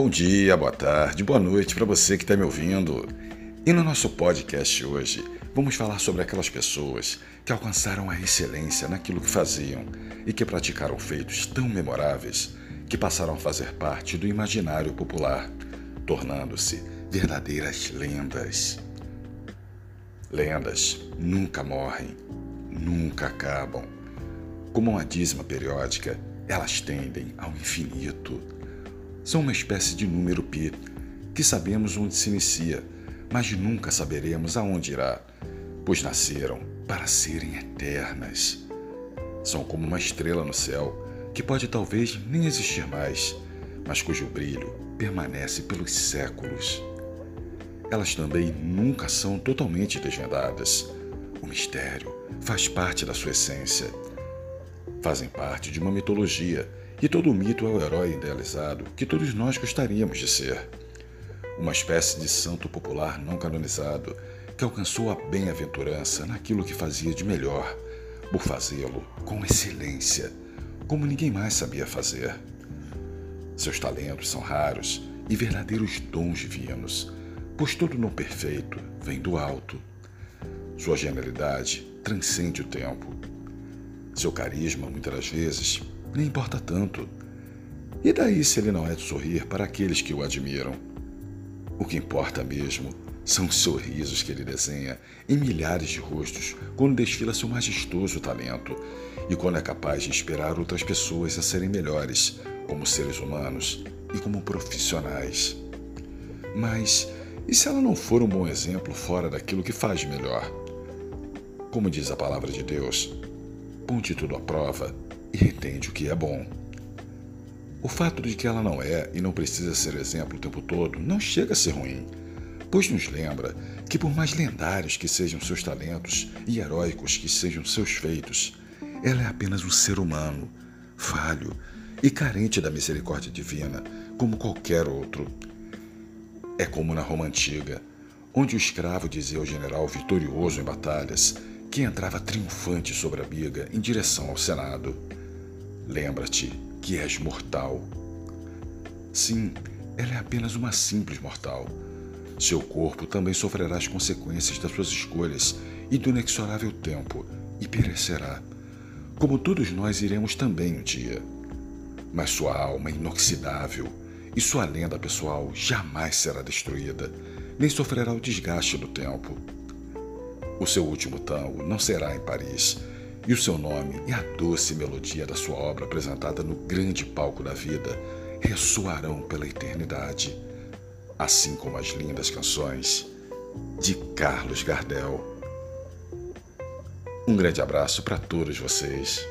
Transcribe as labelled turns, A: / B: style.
A: Bom dia, boa tarde, boa noite para você que está me ouvindo. E no nosso podcast hoje, vamos falar sobre aquelas pessoas que alcançaram a excelência naquilo que faziam e que praticaram feitos tão memoráveis que passaram a fazer parte do imaginário popular, tornando-se verdadeiras lendas. Lendas nunca morrem, nunca acabam. Como uma dízima periódica, elas tendem ao infinito. São uma espécie de número pi, que sabemos onde se inicia, mas nunca saberemos aonde irá, pois nasceram para serem eternas. São como uma estrela no céu, que pode talvez nem existir mais, mas cujo brilho permanece pelos séculos. Elas também nunca são totalmente desvendadas. O mistério faz parte da sua essência fazem parte de uma mitologia e todo mito é o herói idealizado que todos nós gostaríamos de ser. Uma espécie de santo popular não canonizado que alcançou a bem-aventurança naquilo que fazia de melhor, por fazê-lo com excelência, como ninguém mais sabia fazer. Seus talentos são raros e verdadeiros dons divinos, pois todo não perfeito vem do alto. Sua genialidade transcende o tempo seu carisma, muitas das vezes, nem importa tanto. E daí se ele não é de sorrir para aqueles que o admiram? O que importa mesmo são os sorrisos que ele desenha em milhares de rostos quando desfila seu majestoso talento e quando é capaz de inspirar outras pessoas a serem melhores como seres humanos e como profissionais. Mas e se ela não for um bom exemplo fora daquilo que faz melhor? Como diz a palavra de Deus, ponte tudo à prova e retende o que é bom. O fato de que ela não é e não precisa ser exemplo o tempo todo não chega a ser ruim, pois nos lembra que, por mais lendários que sejam seus talentos e heróicos que sejam seus feitos, ela é apenas um ser humano, falho e carente da misericórdia divina, como qualquer outro. É como na Roma antiga, onde o escravo dizia ao general vitorioso em batalhas que entrava triunfante sobre a biga em direção ao Senado. Lembra-te que és mortal. Sim, ela é apenas uma simples mortal. Seu corpo também sofrerá as consequências das suas escolhas e do inexorável tempo, e perecerá, como todos nós iremos também um dia. Mas sua alma é inoxidável e sua lenda pessoal jamais será destruída, nem sofrerá o desgaste do tempo. O seu último tango não será em Paris, e o seu nome e a doce melodia da sua obra apresentada no grande palco da vida ressoarão pela eternidade, assim como as lindas canções de Carlos Gardel. Um grande abraço para todos vocês.